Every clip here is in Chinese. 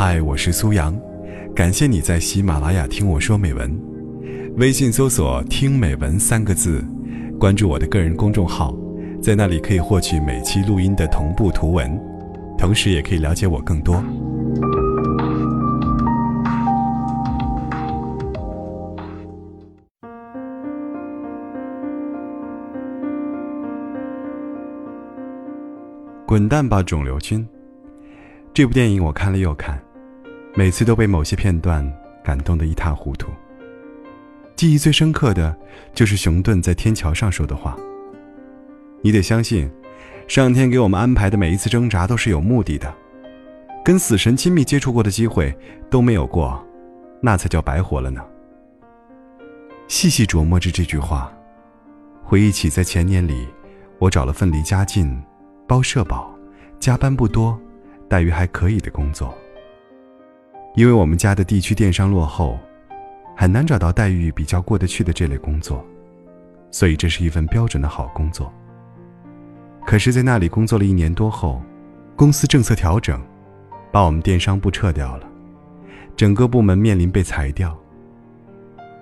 嗨，我是苏阳，感谢你在喜马拉雅听我说美文。微信搜索“听美文”三个字，关注我的个人公众号，在那里可以获取每期录音的同步图文，同时也可以了解我更多。滚蛋吧，肿瘤君！这部电影我看了又看，每次都被某些片段感动得一塌糊涂。记忆最深刻的就是熊顿在天桥上说的话：“你得相信，上天给我们安排的每一次挣扎都是有目的的。跟死神亲密接触过的机会都没有过，那才叫白活了呢。”细细琢磨着这句话，回忆起在前年里，我找了份离家近。包社保，加班不多，待遇还可以的工作。因为我们家的地区电商落后，很难找到待遇比较过得去的这类工作，所以这是一份标准的好工作。可是，在那里工作了一年多后，公司政策调整，把我们电商部撤掉了，整个部门面临被裁掉。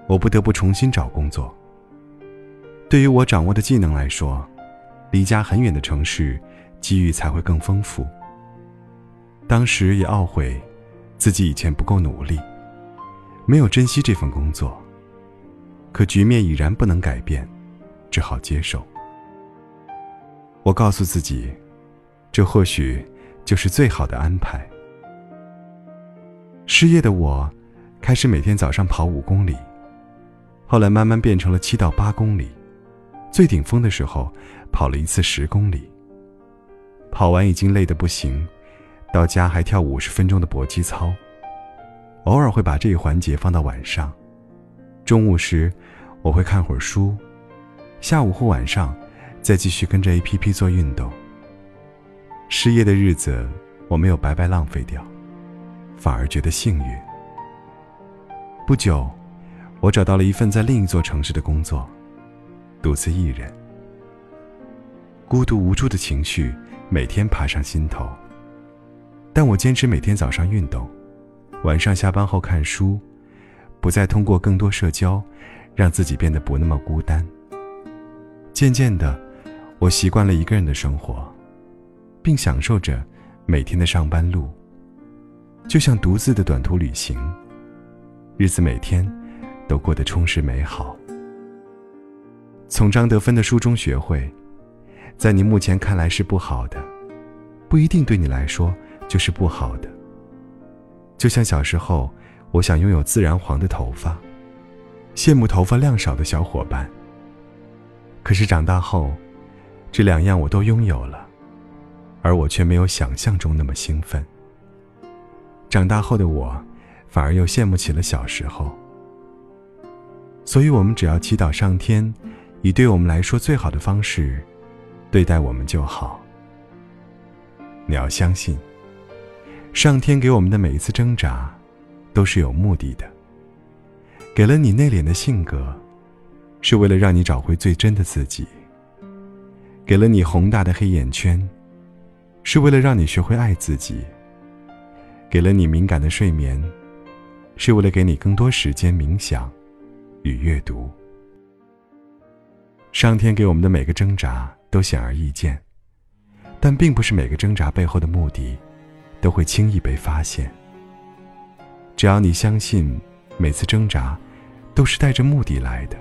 我不得不重新找工作。对于我掌握的技能来说，离家很远的城市。机遇才会更丰富。当时也懊悔，自己以前不够努力，没有珍惜这份工作。可局面已然不能改变，只好接受。我告诉自己，这或许就是最好的安排。失业的我，开始每天早上跑五公里，后来慢慢变成了七到八公里，最顶峰的时候，跑了一次十公里。跑完已经累得不行，到家还跳五十分钟的搏击操。偶尔会把这一环节放到晚上，中午时我会看会儿书，下午或晚上再继续跟着 A P P 做运动。失业的日子我没有白白浪费掉，反而觉得幸运。不久，我找到了一份在另一座城市的工作，独自一人，孤独无助的情绪。每天爬上心头，但我坚持每天早上运动，晚上下班后看书，不再通过更多社交，让自己变得不那么孤单。渐渐的，我习惯了一个人的生活，并享受着每天的上班路，就像独自的短途旅行，日子每天都过得充实美好。从张德芬的书中学会。在你目前看来是不好的，不一定对你来说就是不好的。就像小时候，我想拥有自然黄的头发，羡慕头发量少的小伙伴。可是长大后，这两样我都拥有了，而我却没有想象中那么兴奋。长大后的我，反而又羡慕起了小时候。所以，我们只要祈祷上天，以对我们来说最好的方式。对待我们就好。你要相信，上天给我们的每一次挣扎，都是有目的的。给了你内敛的性格，是为了让你找回最真的自己；给了你宏大的黑眼圈，是为了让你学会爱自己；给了你敏感的睡眠，是为了给你更多时间冥想与阅读。上天给我们的每个挣扎。都显而易见，但并不是每个挣扎背后的目的，都会轻易被发现。只要你相信，每次挣扎，都是带着目的来的，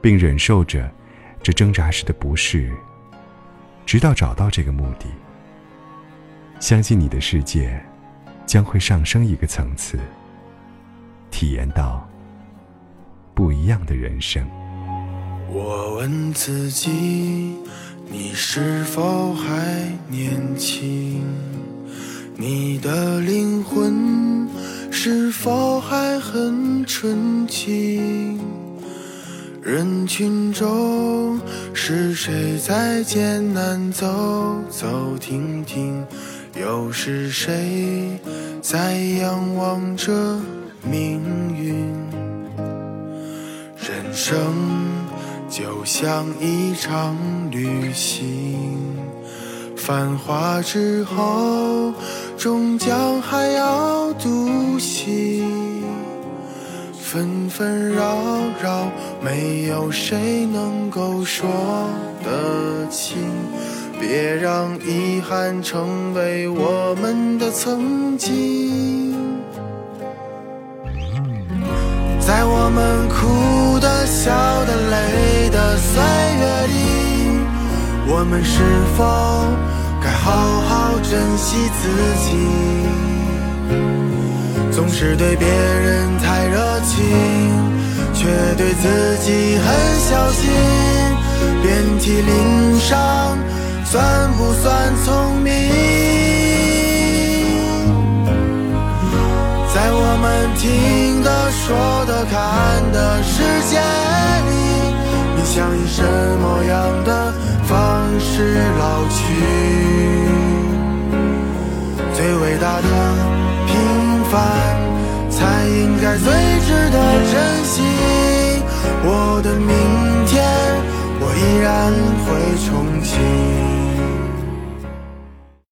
并忍受着这挣扎时的不适，直到找到这个目的，相信你的世界，将会上升一个层次，体验到不一样的人生。我问自己，你是否还年轻？是否还很纯净？人群中是谁在艰难走走停停？又是谁在仰望着命运？人生。就像一场旅行，繁华之后，终将还要独行，纷纷扰扰，没有谁能够说得清。别让遗憾成为我们的曾经，在我们哭的、笑的、累的岁月里，我们是否该好好珍惜自己？总是对别人太热情，却对自己很小心，遍体鳞伤。算不算聪明？在我们听的、说的、看的世界里，你想以什么样的方式老去？最伟大的